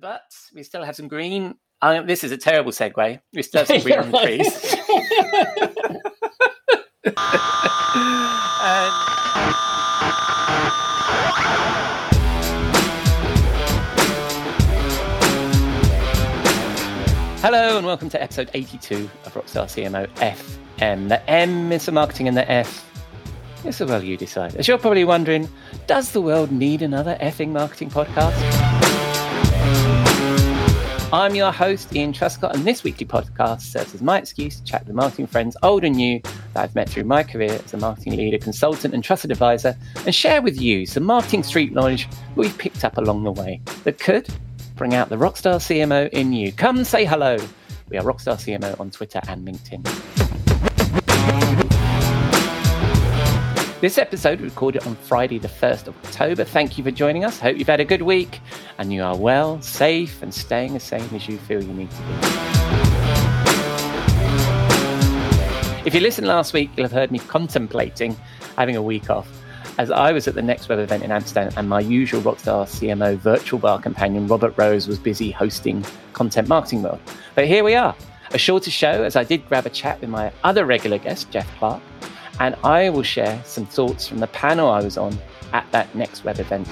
but we still have some green. This is a terrible segue. We still have some green on the trees. and Hello and welcome to episode 82 of Rockstar CMO FM. The M is for marketing and the F is the well you decide. As you're probably wondering, does the world need another effing marketing podcast? I'm your host, Ian Truscott, and this weekly podcast serves as my excuse to chat with marketing friends, old and new, that I've met through my career as a marketing leader, consultant, and trusted advisor, and share with you some marketing street knowledge we've picked up along the way that could bring out the Rockstar CMO in you. Come say hello. We are Rockstar CMO on Twitter and LinkedIn. This episode recorded on Friday, the 1st of October. Thank you for joining us. Hope you've had a good week and you are well, safe, and staying the same as you feel you need to be. If you listened last week, you'll have heard me contemplating having a week off as I was at the Next Web event in Amsterdam and my usual Rockstar CMO virtual bar companion, Robert Rose, was busy hosting Content Marketing World. But here we are, a shorter show as I did grab a chat with my other regular guest, Jeff Clark, and I will share some thoughts from the panel I was on at that Next Web event.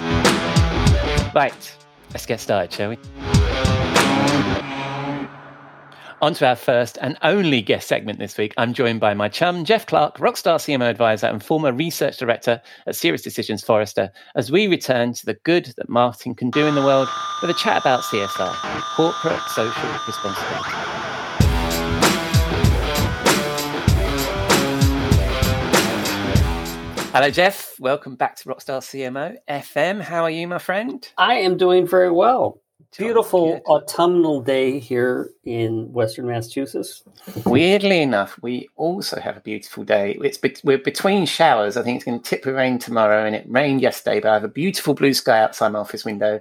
Right, let's get started, shall we? On to our first and only guest segment this week. I'm joined by my chum, Jeff Clark, Rockstar CMO advisor and former research director at SiriusDecisions Forrester, as we return to the good that marketing can do in the world with a chat about CSR, corporate social responsibility. Hello, Jeff. Welcome back to Rockstar CMO FM. How are you, my friend? I am doing very well. Beautiful good. autumnal day here in Western Massachusetts. Weirdly enough, we also have a beautiful day. It's be- we're between showers. I think it's going to tip with rain tomorrow, and it rained yesterday. But I have a beautiful blue sky outside my office window,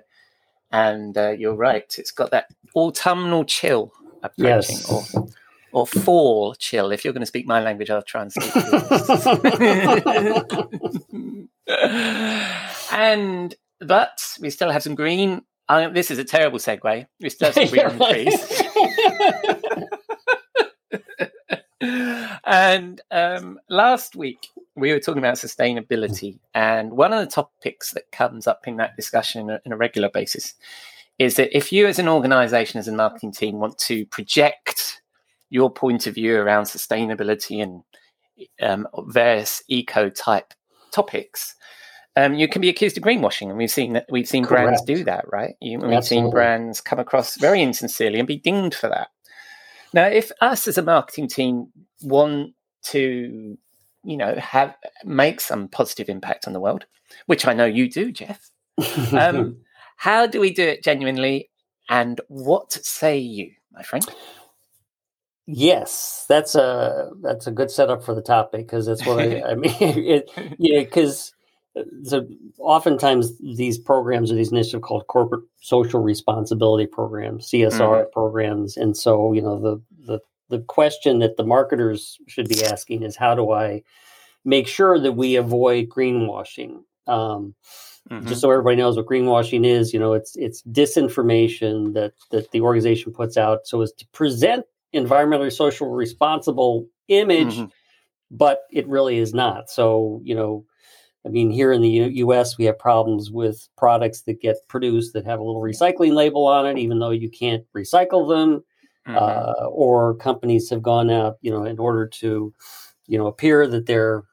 and uh, you're right. It's got that autumnal chill approaching, Yes. or or fall chill. If you're going to speak my language, I'll try and speak. yours. and but we still have some green. Uh, this is a terrible segue. We still have some green on the trees. and um, last week we were talking about sustainability, and one of the topics that comes up in that discussion on a, on a regular basis is that if you, as an organization, as a marketing team, want to project your point of view around sustainability and um, various eco type topics, um, you can be accused of greenwashing, and we've seen that we've seen brands do that, right? You, we've seen brands come across very insincerely and be dinged for that. Now, if us as a marketing team want to, you know, have make some positive impact on the world, which I know you do, Jeff, um, how do we do it genuinely? And what say you, my friend? Yes, that's a that's a good setup for the topic because that's what I, I mean. It, yeah, because so oftentimes these programs or these initiatives called corporate social responsibility programs, CSR programs, and so you know the the the question that the marketers should be asking is how do I make sure that we avoid greenwashing? Um, Mhm. just so everybody knows what greenwashing is, you know, it's it's disinformation that that the organization puts out so as to present environmentally social responsible image, Mhm. but it really is not. So, you know, I mean, here in the U- U.S., we have problems with products that get produced that have a little recycling label on it, even though you can't recycle them. Mhm. Uh, or companies have gone out, you know, in order to, you know, appear that they're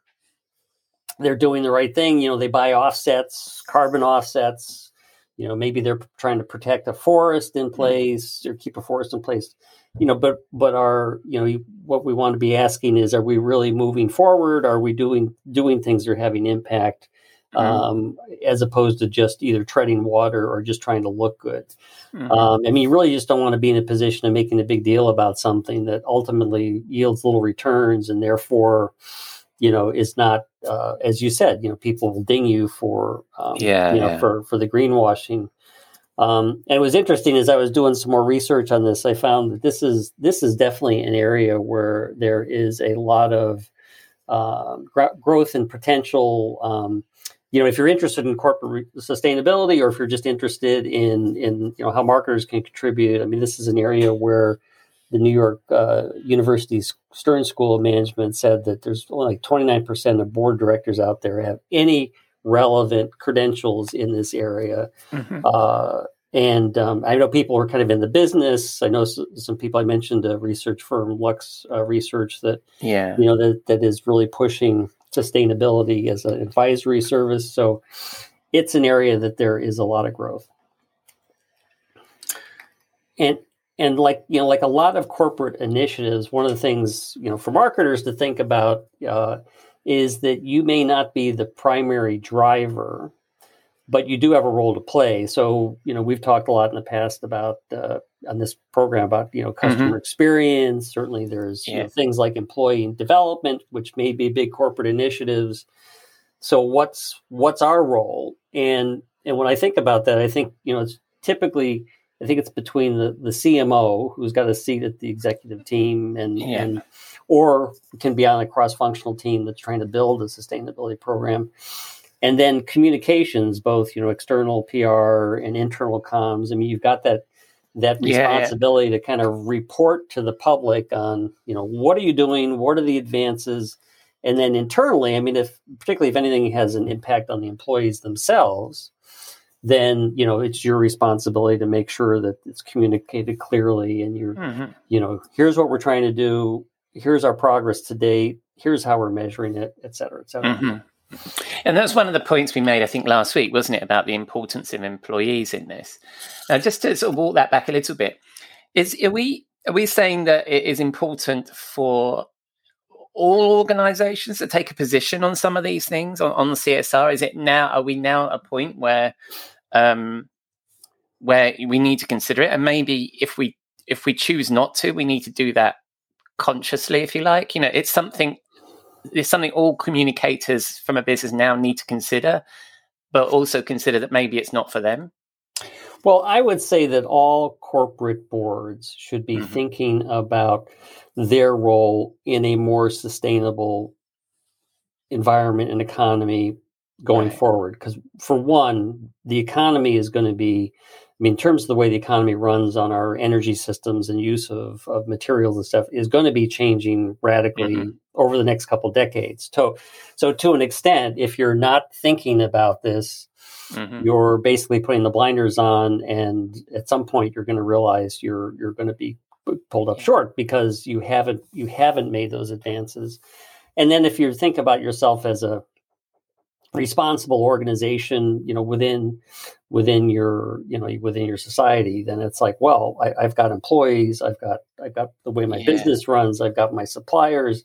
they're doing the right thing. You know, they buy offsets, carbon offsets. You know, maybe they're trying to protect a forest in place or keep a forest in place. You know, but but are you know what we want to be asking is, are we really moving forward? Are we doing doing things that are having impact? Mhm. Um, as opposed to just either treading water or just trying to look good. Mhm. Um, I mean, you really just don't want to be in a position of making a big deal about something that ultimately yields little returns, and therefore, you know, is not uh, as you said. You know, people will ding you for, um, Yeah, you know, yeah. for for the greenwashing. Um, and it was interesting as I was doing some more research on this. I found that this is this is definitely an area where there is a lot of um, gro- growth and potential um, you know, if you're interested in corporate re- sustainability, or if you're just interested in in you know how marketers can contribute, I mean, this is an area where the New York uh, University's Stern School of Management said that there's only like 29% of board directors out there have any relevant credentials in this area. Mm-hmm. Uh, and um, I know people are kind of in the business. I know some people I mentioned a research firm, Lux uh, Research, that yeah, you know that that is really pushing sustainability as an advisory service. So it's an area that there is a lot of growth. And and like you know, like a lot of corporate initiatives, one of the things you know for marketers to think about uh, is that you may not be the primary driver but you do have a role to play. So, you know, we've talked a lot in the past about uh, on this program about you know customer mm-hmm. experience. Certainly, there's yeah. you know, things like employee development, which may be big corporate initiatives. So, what's what's our role? And and when I think about that, I think you know it's typically I think it's between the the CMO who's got a seat at the executive team and yeah. and or can be on a cross functional team that's trying to build a sustainability program and then communications both you know external pr and internal comms i mean you've got that that responsibility yeah, yeah. to kind of report to the public on you know what are you doing what are the advances and then internally i mean if particularly if anything has an impact on the employees themselves then you know it's your responsibility to make sure that it's communicated clearly and you're mm-hmm. you know here's what we're trying to do here's our progress to date here's how we're measuring it et cetera et cetera mm-hmm. And that's one of the points we made, I think, last week, wasn't it, about the importance of employees in this? Now, just to sort of walk that back a little bit, is are we are we saying that it is important for all organizations to take a position on some of these things on, on CSR? Is it now are we now at a point where um, where we need to consider it? And maybe if we if we choose not to, we need to do that consciously, if you like. You know, it's something it's something all communicators from a business now need to consider, but also consider that maybe it's not for them? Well, I would say that all corporate boards should be mm-hmm. thinking about their role in a more sustainable environment and economy going right. forward. Because, for one, the economy is going to be I mean, in terms of the way the economy runs on our energy systems and use of, of materials and stuff is going to be changing radically mm-hmm. over the next couple decades. So, so to an extent, if you're not thinking about this, mm-hmm. you're basically putting the blinders on, and at some point, you're going to realize you're you're going to be pulled up short because you haven't you haven't made those advances. And then if you think about yourself as a responsible organization you know within within your you know within your society then it's like well I, have got employees i've got i've got the way my yeah. business runs i've got my suppliers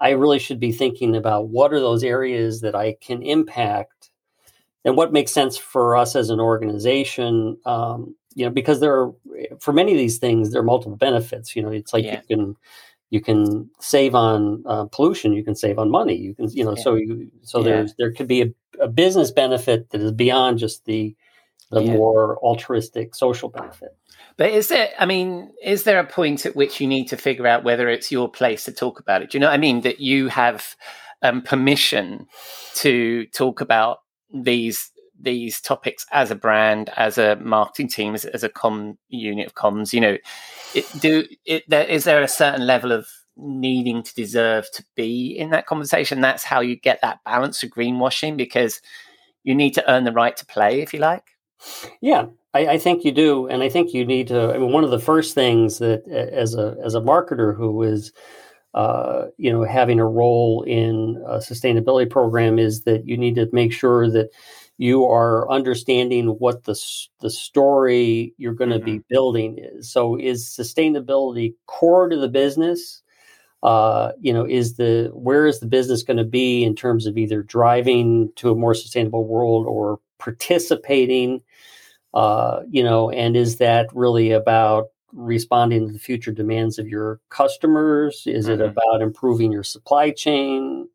i really should be thinking about what are those areas that i can impact and what makes sense for us as an organization um, you know because there are for many of these things there are multiple benefits you know it's like yeah. you can you can save on uh, pollution you can save on money you can you know yeah. so you so yeah. there's there could be a, a, business benefit that is beyond just the the yeah. more altruistic social benefit but is there i mean is there a point at which you need to figure out whether it's your place to talk about it do you know what i mean that you have um, permission to talk about these these topics as a brand, as a marketing team, as, as a com unit of comms? You know, it, do it, there, is there a certain level of needing to deserve to be in that conversation? That's how you get that balance of greenwashing because you need to earn the right to play, if you like. Yeah, I, I, think you do, and I think you need to. I mean, one of the first things that, as a as a marketer who is, uh, you know, having a role in a sustainability program, is that you need to make sure that you are understanding what the the story you're going to mm-hmm. be building is. So, is sustainability core to the business? Uh, you know, is the where is the business going to be in terms of either driving to a more sustainable world or participating? Uh, you know, and is that really about responding to the future demands of your customers? Is mm-hmm. it about improving your supply chain?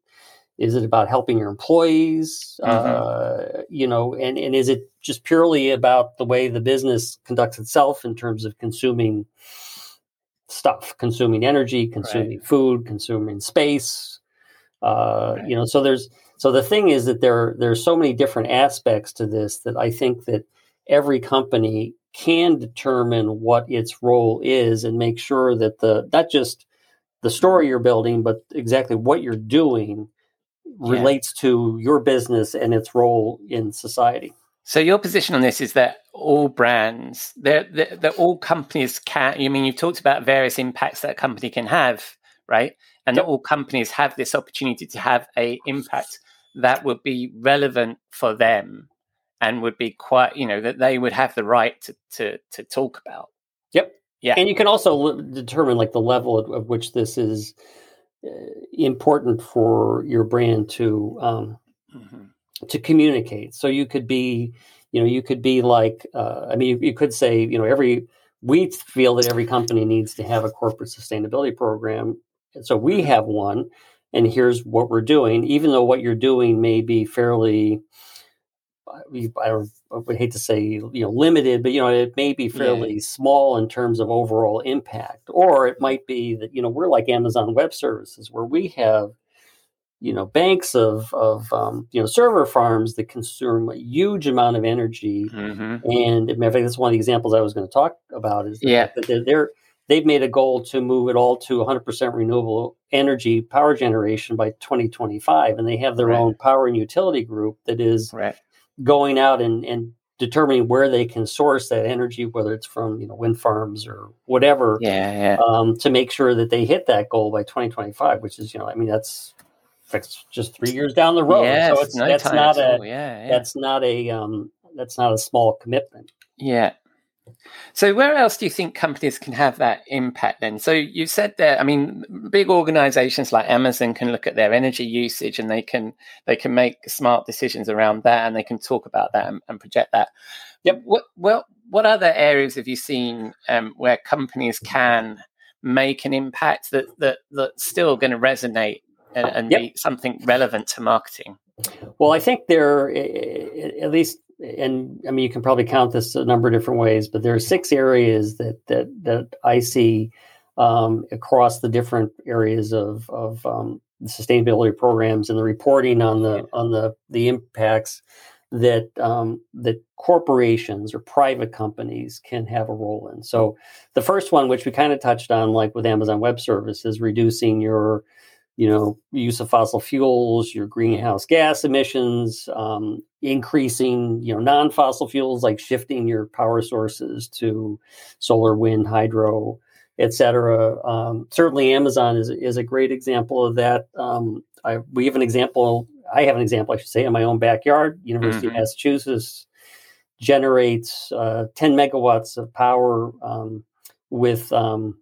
Is it about helping your employees? Mm-hmm. Uh, you know, and, and is it just purely about the way the business conducts itself in terms of consuming stuff, consuming energy, consuming right. food, consuming space? Uh, right. You know, so there's so the thing is that there there's so many different aspects to this that I think that every company can determine what its role is and make sure that the not just the story you're building, but exactly what you're doing yeah. relates to your business and its role in society. So your position on this is that all brands, that that all companies can. You mean you've talked about various impacts that a company can have, right? And yep. that all companies have this opportunity to have a impact that would be relevant for them and would be quite, you know, that they would have the right to to, to talk about. Yep. Yeah. And you can also determine like the level of, of which this is important for your brand to um, mm-hmm. to communicate. So you could be, you know, you could be like, uh, I mean, you, you could say, you know, every we feel that every company needs to have a corporate sustainability program. and So we mm-hmm. have one, and here's what we're doing. Even though what you're doing may be fairly I, I, would hate to say you know limited, but you know it may be fairly yeah. small in terms of overall impact, or it might be that you know we're like Amazon Web Services where we have you know banks of of um, you know server farms that consume a huge amount of energy, mm-hmm. and in fact, that's one of the examples I was going to talk about is yeah. that they're, they're they've made a goal to move it all to 100% renewable energy power generation by 2025 and they have their right. own power and utility group that is right going out and, and determining where they can source that energy, whether it's from you know wind farms or whatever, yeah, yeah. Um, to make sure that they hit that goal by 2025. Which is you know, I mean, that's that's just three years down the road. Yes, so it's no that's not a yeah, yeah, that's not a um, that's not a small commitment. Yeah, so, where else do you think companies can have that impact then? So, you said that, I mean, big organizations like Amazon can look at their energy usage and they can they can make smart decisions around that and they can talk about that and, and project that. Yep. What, well, what other areas have you seen um, where companies can make an impact that, that that's still going to resonate and, and yep. be something relevant to marketing? Well, I think there, at least and I mean, you can probably count this a number of different ways, but there are six areas that that that I see um, across the different areas of of um, the sustainability programs and the reporting on the on the the impacts that um, that corporations or private companies can have a role in. So the first one, which we kind of touched on, like with Amazon Web Services, reducing your you know, use of fossil fuels, your greenhouse gas emissions, um, increasing, you know, non-fossil fuels like shifting your power sources to solar, wind, hydro, et cetera. Um, certainly, Amazon is is a great example of that. Um, I, we have an example. I have an example, I should say, in my own backyard. University mm-hmm. of Massachusetts generates uh, 10 megawatts of power um, with um,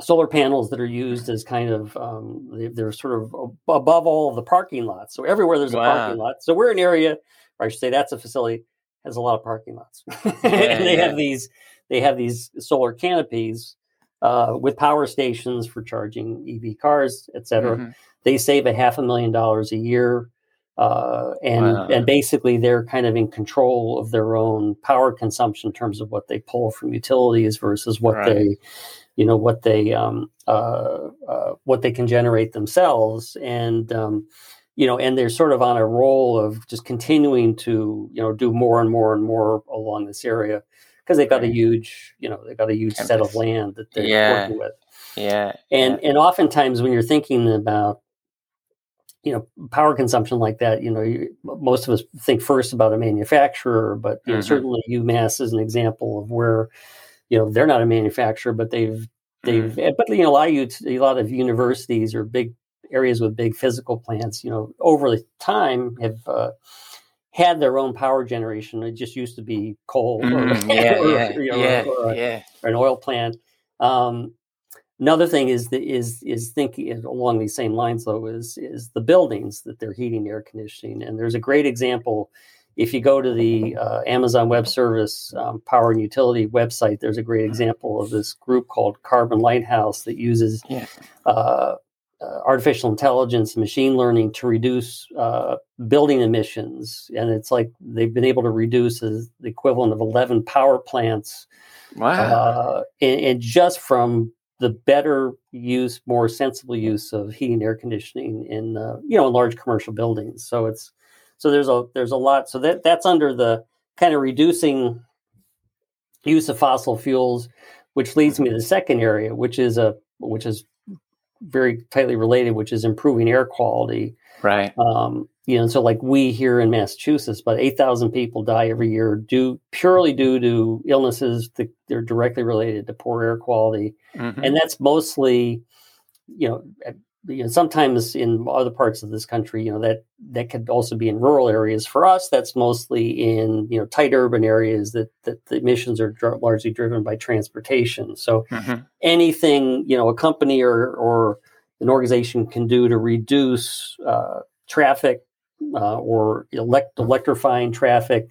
solar panels that are used as kind of um, they, are sort of above all of the parking lots. So everywhere there's a wow. parking lot. So we're an area, or I should say, that's a facility has a lot of parking lots, yeah, and they yeah. have these they have these solar canopies uh, with power stations for charging EV cars, etc. Mm-hmm. They save a half a million dollars a year. Uh, and wow. and basically they're kind of in control of their own power consumption in terms of what they pull from utilities versus what right. they you know what they um, uh, uh, what they can generate themselves and um, you know and they're sort of on a roll of just continuing to you know do more and more and more along this area because they've got a huge you know they've got a huge Campus. set of land that they're yeah. working with yeah and yeah. and oftentimes when you're thinking about you know power consumption like that you know you, most of us think first about a manufacturer but you know, mm-hmm. certainly umass is an example of where you know they're not a manufacturer, but they've they've mm. but you know a lot of a lot of universities or big areas with big physical plants, you know, over the time have uh, had their own power generation. It just used to be coal or, yeah, or, yeah, you know, yeah, or, yeah. or, an oil plant. Um, another thing is the, is is thinking along these same lines though is is the buildings that they're heating air conditioning. And there's a great example if you go to the uh, Amazon Web Service um, Power and Utility website, there's a great example of this group called Carbon Lighthouse that uses yeah. uh, uh, artificial intelligence and machine learning to reduce uh, building emissions. And it's like they've been able to reduce the equivalent of 11 power plants. Wow. Uh, and, and, just from the better use, more sensible use of heating air conditioning in uh, you know in large commercial buildings. So it's so there's a there's a lot. So that that's under the kind of reducing use of fossil fuels, which leads me to the second area, which is a which is very tightly related, which is improving air quality. Right. Um, you know, so like we here in Massachusetts, about eight thousand people die every year due purely due to illnesses that they're directly related to poor air quality, mm-hmm. and that's mostly, you know, you know, sometimes in other parts of this country, you know, that that could also be in rural areas. For us, that's mostly in you know tight urban areas that that the emissions are dr- largely driven by transportation. So mm-hmm. anything you know a company or or an organization can do to reduce uh, traffic uh, or elect electrifying traffic.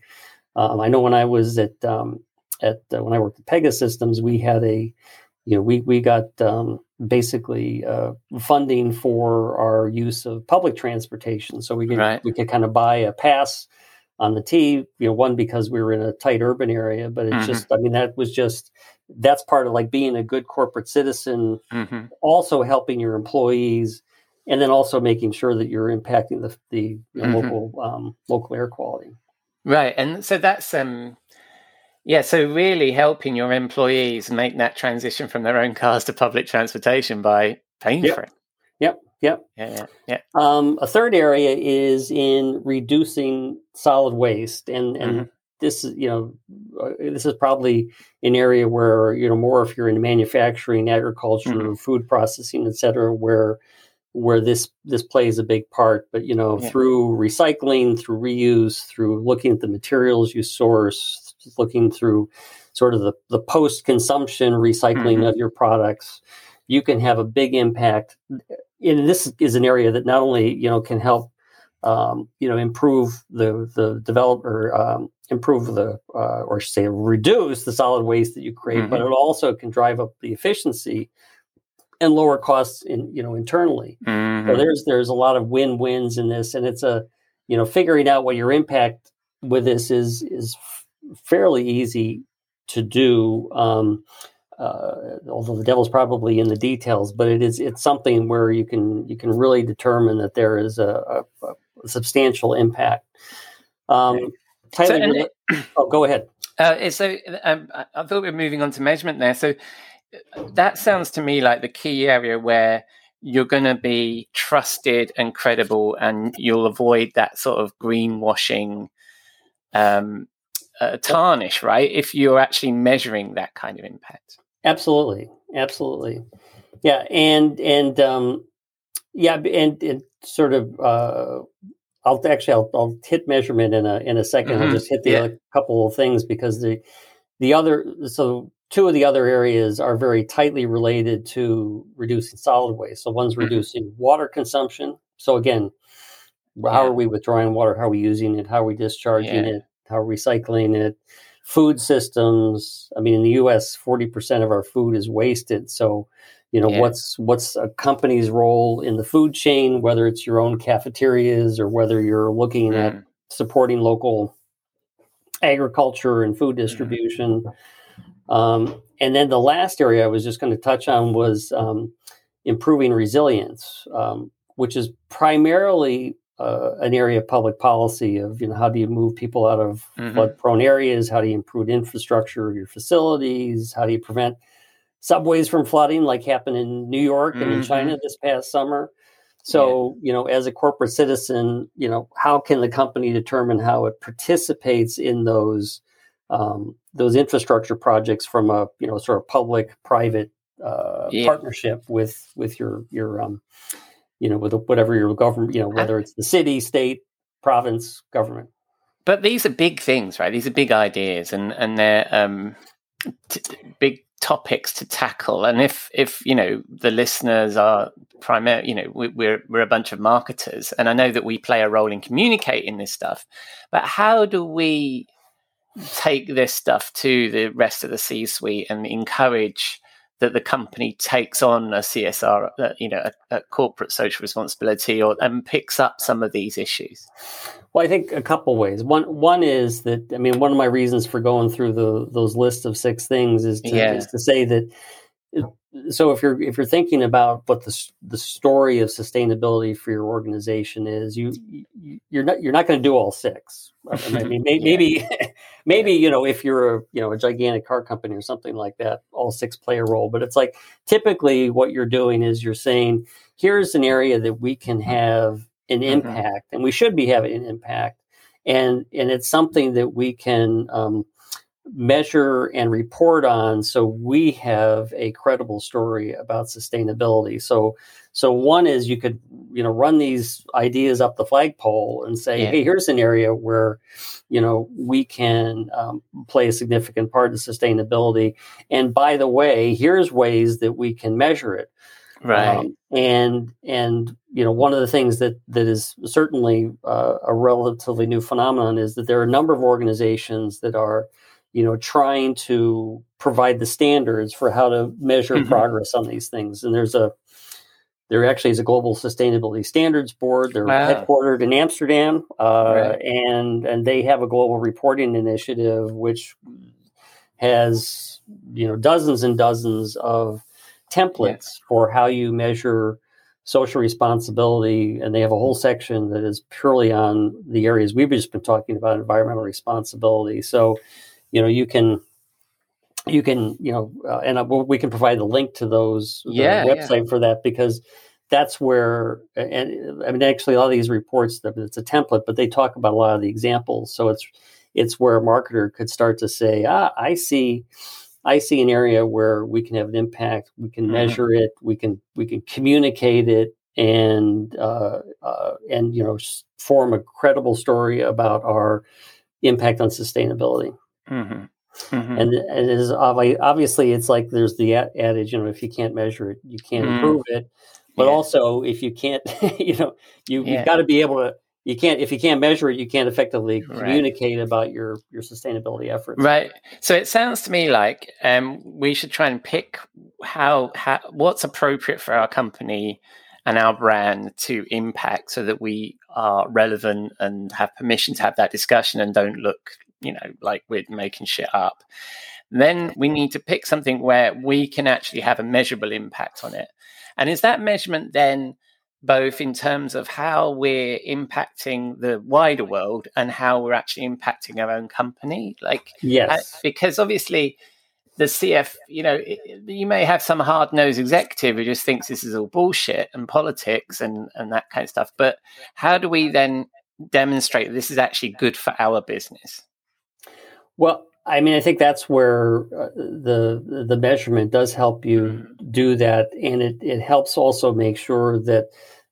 Um, I know when I was at um, at uh, when I worked at Pegasystems, we had a you know we we got um, basically uh, funding for our use of public transportation. So we could right. we could kind of buy a pass on the T. You know, one because we were in a tight urban area, but it's mm-hmm. just I mean that was just that's part of like being a good corporate citizen. Mm-hmm. Also helping your employees. And then also making sure that you're impacting the the you know, mm-hmm. local um, local air quality. Right, and so that's um, yeah, so really helping your employees make that transition from their own cars to public transportation by paying yep. for it. Yep, yep. Yeah, yeah, yeah. Um, a third area is in reducing solid waste, and and mm-hmm. this is you know uh, this is probably an area where you know more if you're in manufacturing, agriculture, mm-hmm. food processing, et cetera, where where this this plays a big part but you know yeah. through recycling through reuse through looking at the materials you source looking through sort of the, the post consumption recycling mm-hmm. of your products, you can have a big impact. And this is an area that not only you know can help um, you know improve the the developer um, improve the uh, or say reduce the solid waste that you create, mm-hmm. but it also can drive up the efficiency and lower costs in you know internally. Mm-hmm. So there's there's a lot of win wins in this, and it's a you know figuring out what your impact with this is is fairly easy to do. Um, uh, although the devil's probably in the details, but it is it's something where you can you can really determine that there is a, a, a substantial impact. Um, Tyler, so, it, oh, go ahead. Uh, so um, I thought we are moving on to measurement there. So that sounds to me like the key area where you're going to be trusted and credible, and you'll avoid that sort of greenwashing um, uh, tarnish, right? If you're actually measuring that kind of impact. Absolutely, absolutely, yeah, and and um, yeah, and, and sort of. Uh, I'll actually I'll, I'll, hit measurement in a in a 2nd mm-hmm. I'll just hit the yeah. couple of things because the the other so two of the other areas are very tightly related to reducing solid waste. So one's mm-hmm. reducing water consumption. So again, how yeah. are we withdrawing water? How are we using it? How are we discharging yeah. it? How recycling it, food systems. I mean, in the U.S., forty percent of our food is wasted. So, you know, yeah. what's what's a company's role in the food chain, whether it's your own cafeterias or whether you're looking mm. at supporting local agriculture and food mm. distribution. Mm. Um, and then the last area I was just going to touch on was um, improving resilience, um, which is primarily uh, an area of public policy of you know how do you move people out of mm-hmm. flood prone areas how do you improve infrastructure of your facilities how do you prevent subways from flooding like happened in new york mm-hmm. and in mm-hmm. china this past summer so yeah. you know as a corporate citizen you know how can the company determine how it participates in those um, those infrastructure projects from a you know sort of public private uh, yeah. partnership with with your your um, you know, with whatever your government, you know, whether it's the city, state, province, government. But these are big things, right? These are big ideas, and and they're um, t- big topics to tackle. And if if you know the listeners are primary, you know, we, we're we're a bunch of marketers, and I know that we play a role in communicating this stuff. But how do we take this stuff to the rest of the C-suite and encourage? That the company takes on a CSR, uh, you know, a, a, corporate social responsibility, or and picks up some of these issues? Well, I think a couple ways. One one is that I mean, one of my reasons for going through the those lists of six things is to, yeah. is to say that so if you're if you're thinking about what the the story of sustainability for your organization is, you, you you're not you're not going to do all six. I mean, maybe, maybe, maybe you know if you're a you know a gigantic car company or something like that, all six play a role. But it's like typically what you're doing is you're saying here's an area that we can have an mm-hmm. impact, and we should be having an impact, and and it's something that we can um, measure and report on so we have a credible story about sustainability. So so one is you could you know run these ideas up the flagpole and say yeah. hey here's an area where you know we can um, play a significant part in sustainability. And by the way here's ways that we can measure it. Right. Um, and and you know one of the things that that is certainly uh, a relatively new phenomenon is that there are a number of organizations that are you know, trying to provide the standards for how to measure mm-hmm. progress on these things. And there's a there actually is a global sustainability standards board. They're wow. headquartered in Amsterdam, uh, right. and and they have a global reporting initiative which has you know dozens and dozens of templates yes. for how you measure social responsibility and they have a whole section that is purely on the areas we've just been talking about environmental responsibility so you know you can you can you know uh, and uh, we can provide the link to those yeah, website yeah. for that because that's where and i mean actually a lot of these reports it's a template but they talk about a lot of the examples so it's it's where a marketer could start to say ah i see i see an area where we can have an impact we can mm-hmm. measure it we can we can communicate it and uh, uh, and you know form a credible story about our impact on sustainability Mm-hmm. Mm-hmm. And it is obviously it's like there's the adage, you know, if you can't measure it, you can't mm. improve it. But yeah. also, if you can't, you know, you yeah. you've got to be able to. You can't if you can't measure it, you can't effectively communicate right. about your your sustainability efforts. Right. So it sounds to me like um, we should try and pick how, how what's appropriate for our company and our brand to impact, so that we are relevant and have permission to have that discussion and don't look you know, like we're making shit up. Then we need to pick something where we can actually have a measurable impact on it. And is that measurement then both in terms of how we're impacting the wider world and how we're actually impacting our own company? Like, yes, because obviously the CF, you know, you may have some hard nosed executive who just thinks this is all bullshit and politics and, and that kind of stuff. But how do we then demonstrate this is actually good for our business? Well, I mean, I think that's where uh, the the measurement does help you mm-hmm. do that, and it it helps also make sure that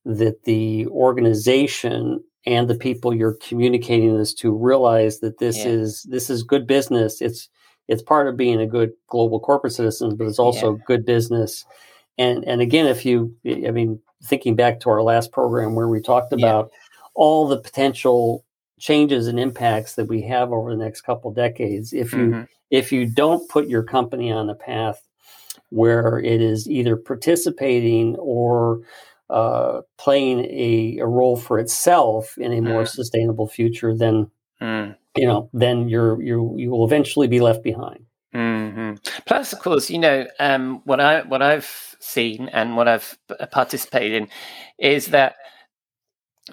that the organization and the people you're communicating this to realize that this yeah. is this is good business. It's it's part of being a good global corporate citizen, but it's also yeah. good business. And and again, if you, I mean, thinking back to our last program where we talked about yeah. all the potential changes and impacts that we have over the next couple decades if you mm-hmm. if you don't put your company on a path where it is either participating or uh, playing a, a, role for itself in a more mm. sustainable future, then mm. you know, then you're you you will eventually be left behind. Mm-hmm. Plus, of course, you know um, what I what I've seen and what I've participated in is that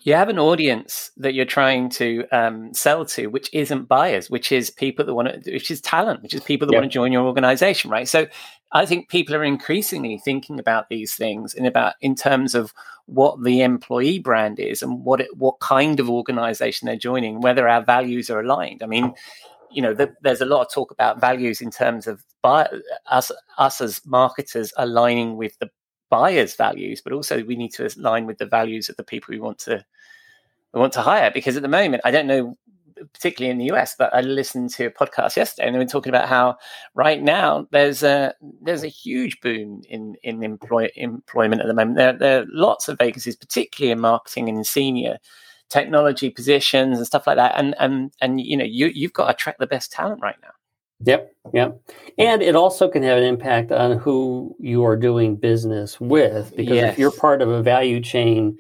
you have an audience that you're trying to um, sell to, which isn't buyers, which is people that want to, which is talent, which is people that want to join your organization, right? So I think people are increasingly thinking about these things and about in terms of what the employee brand is and what it, what kind of organization they're joining, whether our values are aligned. I mean, you know, the, there's a lot of talk about values in terms of buy, us us as marketers aligning with the buyers' values, but also we need to align with the values of the people we want to we want to hire. Because at the moment, I don't know, particularly in the US, but I listened to a podcast yesterday and they were talking about how right now there's a there's a huge boom in in employ, employment at the moment. There, there are lots of vacancies, particularly in marketing and senior technology positions and stuff like that. And and and you know you you've got to attract the best talent right now. Yep, yep. And it also can have an impact on who you are doing business with because yes. if you're part of a value chain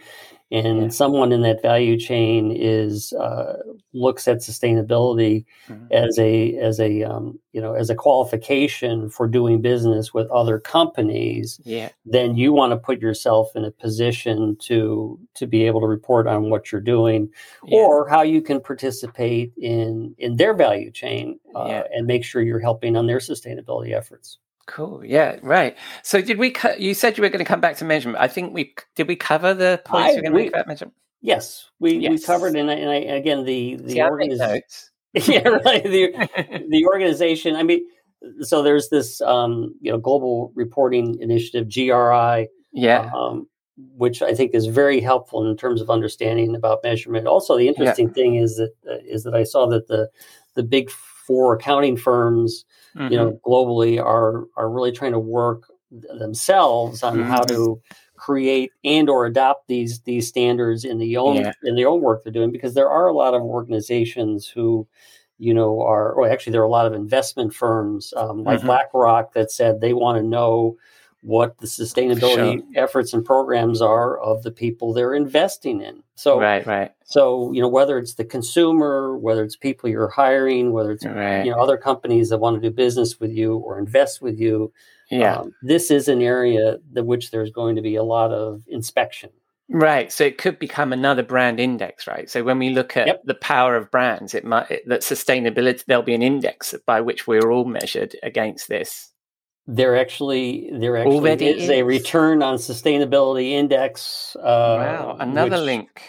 and Yeah. someone in that value chain is uh, looks at sustainability Mhm. as a as a um, you know as a qualification for doing business with other companies Yeah. then you want to put yourself in a position to to be able to report on what you're doing yeah. or how you can participate in in their value chain uh, and make sure you're helping on their sustainability efforts Cool. Yeah. Right. So, did we? Co- you said you were going to come back to measurement. I think we did. We cover the points I- you're going to we- make about measurement. yes we, we covered and, I, and I, again the the See, I make organiz- notes. yeah right the, the organization i mean so there's this um, you know global reporting initiative gri yeah. um, which I think is very helpful in terms of understanding about measurement. Also, the interesting thing is that uh, is that I saw that the the big four accounting firms, you Mhm. know, globally are are really trying to work themselves on how to create and or adopt these these standards in the own Yeah. in the own work they're doing because there are a lot of organizations who you know are or actually there are a lot of investment firms um, like Mhm. BlackRock that said they want to know what the sustainability efforts and programs are of the people they're investing in. So right. Right. so you know whether it's the consumer, whether it's people you're hiring, whether it's Right. you know other companies that want to do business with you or invest with you, yeah. um, this is an area that which there's going to be a lot of inspection. Right. So it could become another brand index, right? So when we look at Yep. the power of brands, it might it, that sustainability there'll be an index by which we're all measured against this. There actually there actually Already is, a return on sustainability index. Uh, wow. Another which- link.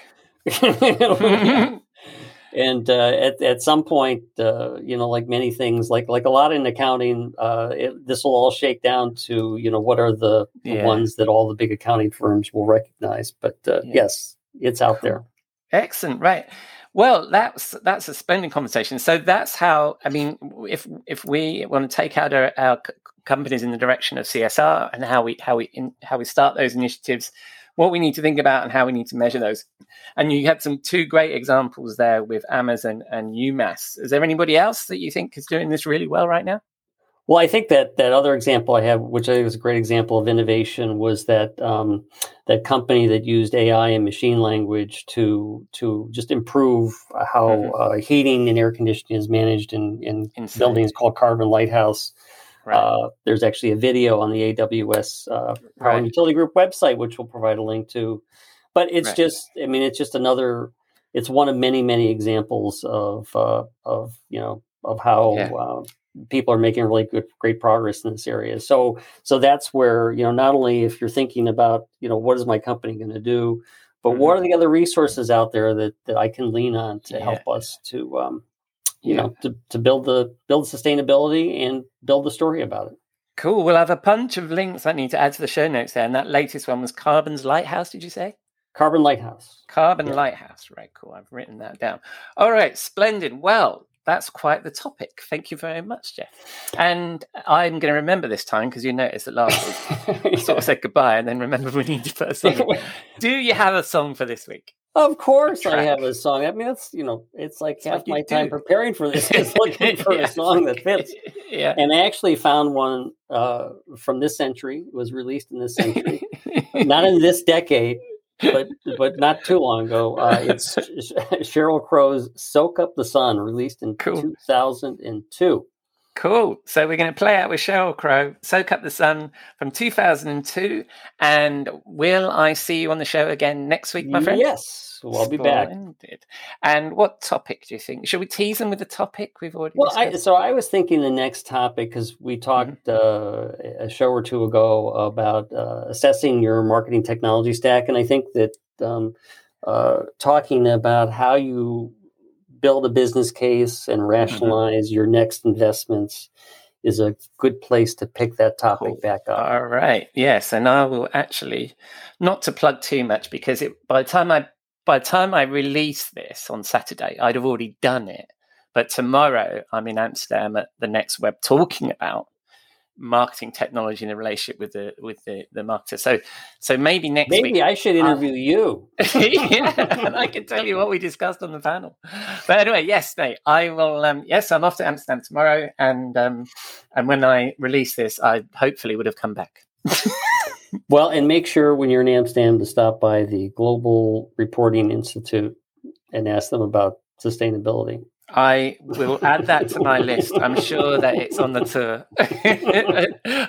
And uh, at at some point, uh, you know, like many things, like like a lot in accounting, uh, it, this will all shake down to you know what are the, the Yeah. ones that all the big accounting firms will recognize. But uh, Yeah. yes, it's out Cool. there. Excellent. Right. Well, that's that's a spending conversation. So that's how I mean, if if we want to take out our, our companies in the direction of CSR and how we how we in, how we start those initiatives, what we need to think about and how we need to measure those. And you had some two great examples there with Amazon and UMass. Is there anybody else that you think is doing this really well right now? Well, I think that that other example I have, which I think is a great example of innovation, was that um, that company that used AI and machine language to to just improve how Mhm. uh, heating and air conditioning is managed in in Insane. buildings called Carbon Lighthouse. Right. Uh, there's actually a video on the AWS uh, Power Right. Utility Group website, which we'll provide a link to. But it's Right. just, I mean, it's just another. It's one of many, many examples of uh, of you know of how Yeah. uh, people are making really good, great progress in this area. So, so that's where you know not only if you're thinking about you know what is my company going to do, but what are the other resources out there that that I can lean on to Mm-hmm. Yeah. help us to um, you Yeah. know to, to build the build sustainability and build the story about it. Cool. We'll have a bunch of links I need to add to the show notes there. And that latest one was Carbon's Lighthouse, did you say? Carbon Lighthouse. Carbon Yeah. Lighthouse. Right, cool. I've written that down. All right, splendid. Well, that's quite the topic. Thank you very much, Jeff. And I'm going to remember this time because you noticed that last week I sort of said goodbye and then remembered we need to put a song. Do you have a song for this week? Of course, I have a song. I mean, that's you know, it's like It's half like my time do. preparing for this is looking for Yeah, a song that fits. Yeah. And I actually found one uh, from this century. It was released in this century, not in this decade, but but not too long ago. Uh, it's Sheryl Crow's "Soak Up the Sun," released in Cool. 2002. Cool. So we're going to play out with Sheryl Crow, Soak Up the Sun from 2002. And will I see you on the show again next week, my friend? Yes, well, I'll be back. And what topic do you think? Should we tease them with the topic we've already Well, I, so I was thinking the next topic because we talked uh, a show or two ago about uh, assessing your marketing technology stack, and I think that um, uh, talking about how you build a business case and mm-hmm. rationalize your next investments is a good place to pick that topic Cool. back up. All right. Yes, and I will actually not to plug too much because it by the time I by the time I release this on Saturday, I'd have already done it. But tomorrow I'm in Amsterdam at the Next Web talking about marketing technology in a relationship with the with the, the marketer. So so maybe next Maybe week I should interview you. yeah, and I can tell you what we discussed on the panel. But anyway, yes, mate, I will. Um, yes, I'm off to Amsterdam tomorrow, and um, and when I release this, I hopefully would have come back. well, and make sure when you're in Amsterdam to stop by the Global Reporting Institute and ask them about sustainability. I will add that to my list. I'm sure that it's on the tour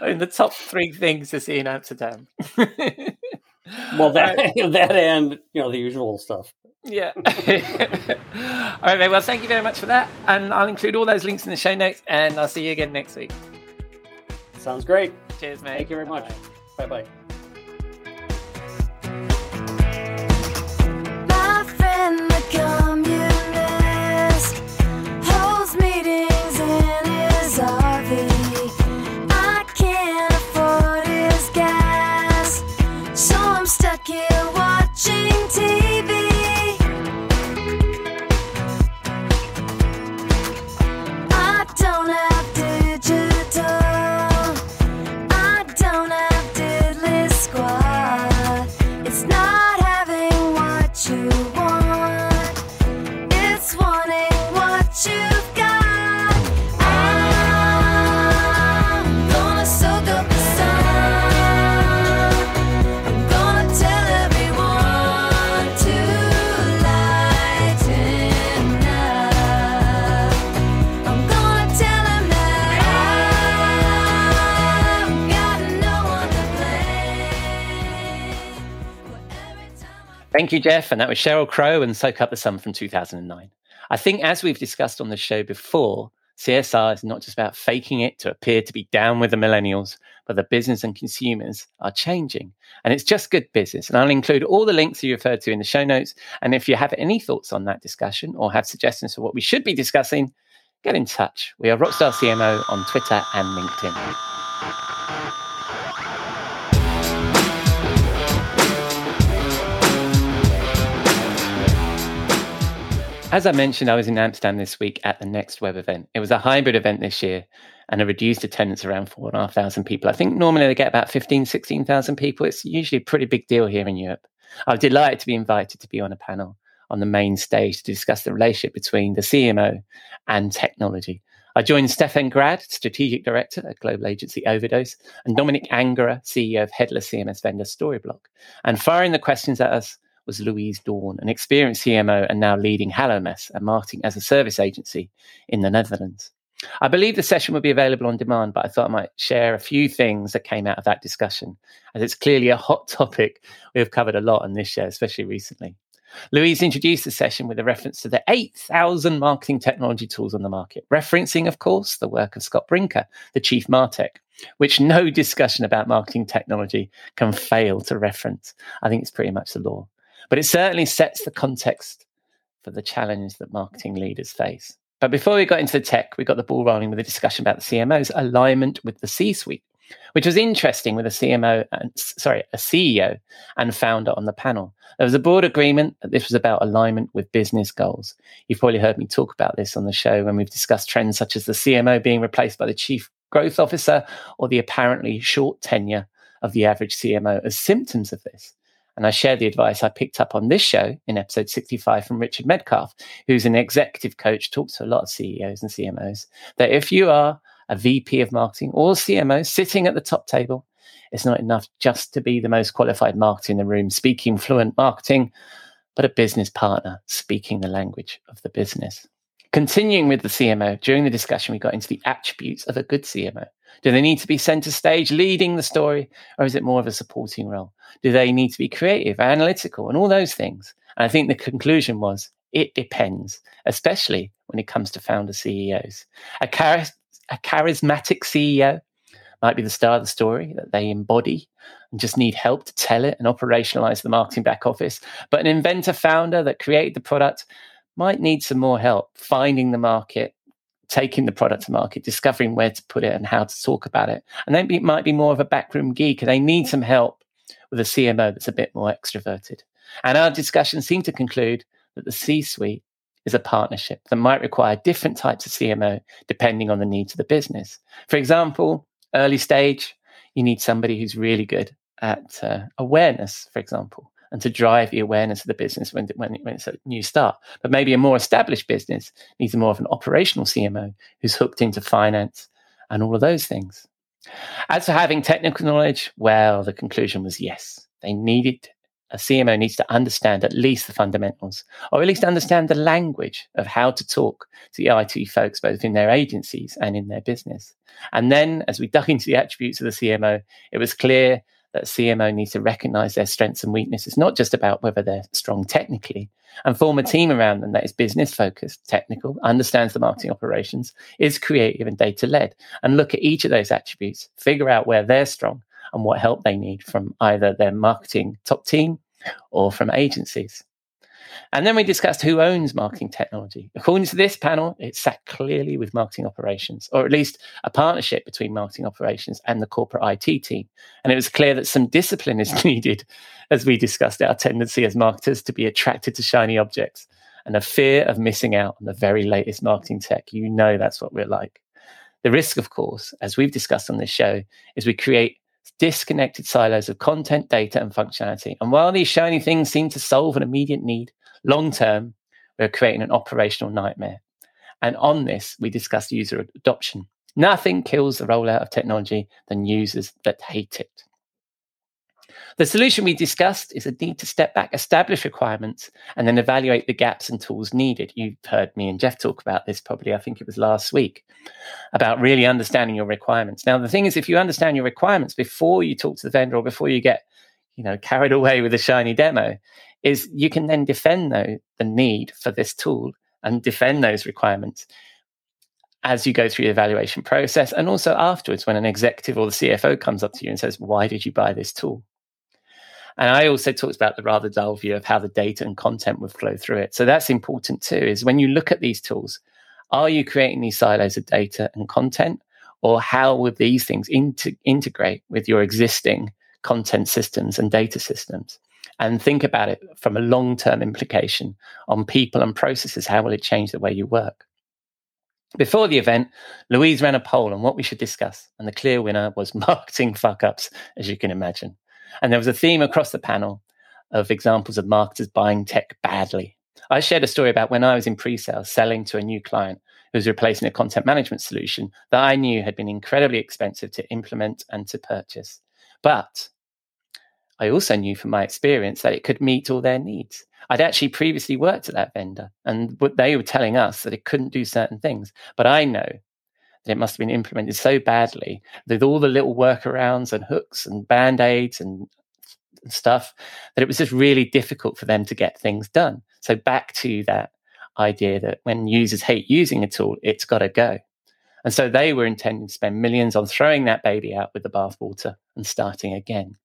in the top three things to see in Amsterdam. well, that that and you know the usual stuff. Yeah. all right, mate. well, thank you very much for that, and I'll include all those links in the show notes, and I'll see you again next week. Sounds great. Cheers, mate. Thank you very much. Bye bye. Thank you, Jeff. And that was Sheryl Crow and Soak Up the Sun from 2009. I think, as we've discussed on the show before, CSR is not just about faking it to appear to be down with the millennials, but the business and consumers are changing. And it's just good business. And I'll include all the links you referred to in the show notes. And if you have any thoughts on that discussion or have suggestions for what we should be discussing, get in touch. We are Rockstar CMO on Twitter and LinkedIn. As I mentioned, I was in Amsterdam this week at the Next Web event. It was a hybrid event this year and a reduced attendance around 4,500 people. I think normally they get about 15, 16,000 people. It's usually a pretty big deal here in Europe. I was delighted to be invited to be on a panel on the main stage to discuss the relationship between the CMO and technology. I joined Stephan Grad, Strategic Director at global agency Overdose, and Dominik Angerer, CEO of headless CMS vendor Storyblok. And firing the questions at us was Louise Doorn, an experienced CMO and now leading HelloMaaS, a marketing as a service agency in the Netherlands. I believe the session will be available on demand, but I thought I might share a few things that came out of that discussion, as it's clearly a hot topic we have covered a lot on this show, especially recently. Louise introduced the session with a reference to the 8,000 marketing technology tools on the market, referencing, of course, the work of Scott Brinker, the ChiefMartec, which no discussion about marketing technology can fail to reference. I think it's pretty much the law but it certainly sets the context for the challenge that marketing leaders face. But before we got into the tech, we got the ball rolling with a discussion about the CMO's alignment with the C suite, which was interesting with a CMO and sorry, a CEO and founder on the panel. There was a broad agreement that this was about alignment with business goals. You've probably heard me talk about this on the show when we've discussed trends such as the CMO being replaced by the chief growth officer or the apparently short tenure of the average CMO as symptoms of this. And I share the advice I picked up on this show in episode 65 from Richard Medcalf, who's an executive coach, talks to a lot of CEOs and CMOs, that if you are a VP of marketing or CMO sitting at the top table, it's not enough just to be the most qualified marketer in the room, speaking fluent marketing, but a business partner speaking the language of the business. Continuing with the CMO, during the discussion, we got into the attributes of a good CMO. Do they need to be center stage leading the story, or is it more of a supporting role? Do they need to be creative, analytical, and all those things? And I think the conclusion was it depends, especially when it comes to founder CEOs. A, a charismatic CEO might be the star of the story that they embody and just need help to tell it and operationalize the marketing back office. But an inventor founder that created the product might need some more help finding the market, taking the product to market, discovering where to put it and how to talk about it. And then it might be more of a backroom geek they need some help with a CMO that's a bit more extroverted. And our discussion seemed to conclude that the C suite is a partnership that might require different types of CMO depending on the needs of the business. For example, early stage, you need somebody who's really good at uh, awareness, for example and to drive the awareness of the business when, when, when it's a new start. But maybe a more established business needs more of an operational CMO who's hooked into finance and all of those things. As for having technical knowledge, well, the conclusion was yes. They needed a CMO needs to understand at least the fundamentals, or at least understand the language of how to talk to the IT folks, both in their agencies and in their business. And then, as we dug into the attributes of the CMO, it was clear that CMO needs to recognize their strengths and weaknesses, not just about whether they're strong technically, and form a team around them that is business focused, technical, understands the marketing operations, is creative and data led, and look at each of those attributes, figure out where they're strong and what help they need from either their marketing top team or from agencies. And then we discussed who owns marketing technology. According to this panel, it sat clearly with marketing operations, or at least a partnership between marketing operations and the corporate IT team. And it was clear that some discipline is needed, as we discussed our tendency as marketers to be attracted to shiny objects and a fear of missing out on the very latest marketing tech. You know that's what we're like. The risk, of course, as we've discussed on this show, is we create disconnected silos of content, data, and functionality. And while these shiny things seem to solve an immediate need, long term, we're creating an operational nightmare. And on this, we discussed user adoption. Nothing kills the rollout of technology than users that hate it. The solution we discussed is a need to step back, establish requirements, and then evaluate the gaps and tools needed. You've heard me and Jeff talk about this probably, I think it was last week, about really understanding your requirements. Now, the thing is, if you understand your requirements before you talk to the vendor or before you get you know carried away with a shiny demo is you can then defend though the need for this tool and defend those requirements as you go through the evaluation process and also afterwards when an executive or the CFO comes up to you and says, Why did you buy this tool? And I also talked about the rather dull view of how the data and content would flow through it. So that's important too, is when you look at these tools, are you creating these silos of data and content? Or how would these things inter- integrate with your existing content systems and data systems? And think about it from a long term implication on people and processes. How will it change the way you work? Before the event, Louise ran a poll on what we should discuss, and the clear winner was marketing fuck ups, as you can imagine. And there was a theme across the panel of examples of marketers buying tech badly. I shared a story about when I was in pre sales selling to a new client who was replacing a content management solution that I knew had been incredibly expensive to implement and to purchase. But I also knew from my experience that it could meet all their needs. I'd actually previously worked at that vendor, and they were telling us that it couldn't do certain things. But I know that it must have been implemented so badly with all the little workarounds and hooks and band aids and stuff that it was just really difficult for them to get things done. So back to that idea that when users hate using a tool, it's got to go. And so they were intending to spend millions on throwing that baby out with the bathwater and starting again.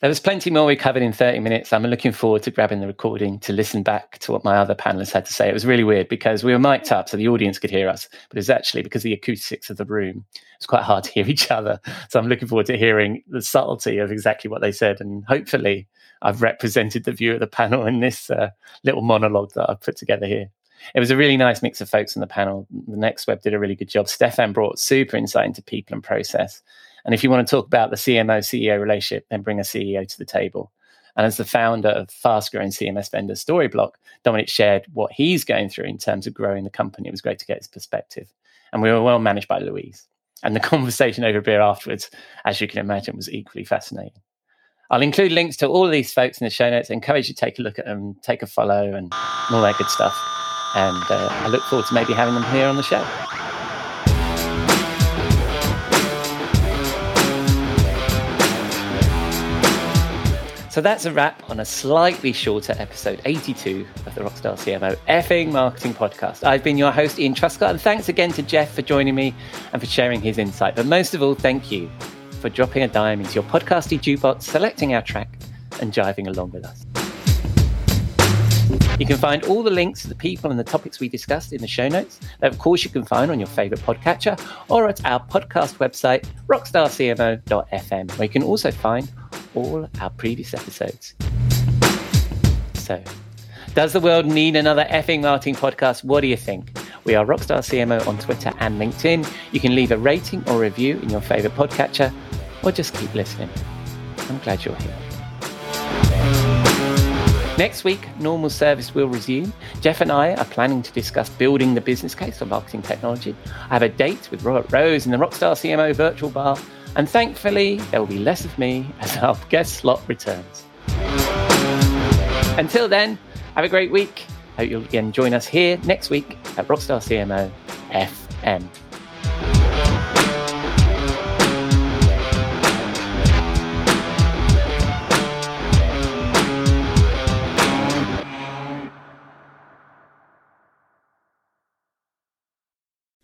There was plenty more we covered in 30 minutes. I'm looking forward to grabbing the recording to listen back to what my other panelists had to say. It was really weird because we were mic'd up so the audience could hear us, but it was actually because of the acoustics of the room. It's quite hard to hear each other. So I'm looking forward to hearing the subtlety of exactly what they said. And hopefully, I've represented the view of the panel in this uh, little monologue that I've put together here. It was a really nice mix of folks on the panel. The Next Web did a really good job. Stephan brought super insight into people and process. And if you want to talk about the CMO CEO relationship, then bring a CEO to the table. And as the founder of fast growing CMS vendor Storyblok, Dominik shared what he's going through in terms of growing the company. It was great to get his perspective. And we were well managed by Louise. And the conversation over beer afterwards, as you can imagine, was equally fascinating. I'll include links to all of these folks in the show notes. I encourage you to take a look at them, take a follow, and all that good stuff. And uh, I look forward to maybe having them here on the show. So that's a wrap on a slightly shorter episode 82 of the Rockstar CMO effing marketing podcast. I've been your host, Ian Truscott, and thanks again to Jeff for joining me and for sharing his insight. But most of all, thank you for dropping a dime into your podcasty jukebox, selecting our track, and jiving along with us. You can find all the links to the people and the topics we discussed in the show notes that, of course, you can find on your favorite podcatcher or at our podcast website, rockstarcmo.fm, where you can also find all our previous episodes. So, does the world need another effing marketing podcast? What do you think? We are Rockstar CMO on Twitter and LinkedIn. You can leave a rating or review in your favorite podcatcher or just keep listening. I'm glad you're here. Next week, normal service will resume. Jeff and I are planning to discuss building the business case for marketing technology. I have a date with Robert Rose in the Rockstar CMO virtual bar, and thankfully, there will be less of me as our guest slot returns. Until then, have a great week. Hope you'll again join us here next week at Rockstar CMO FM.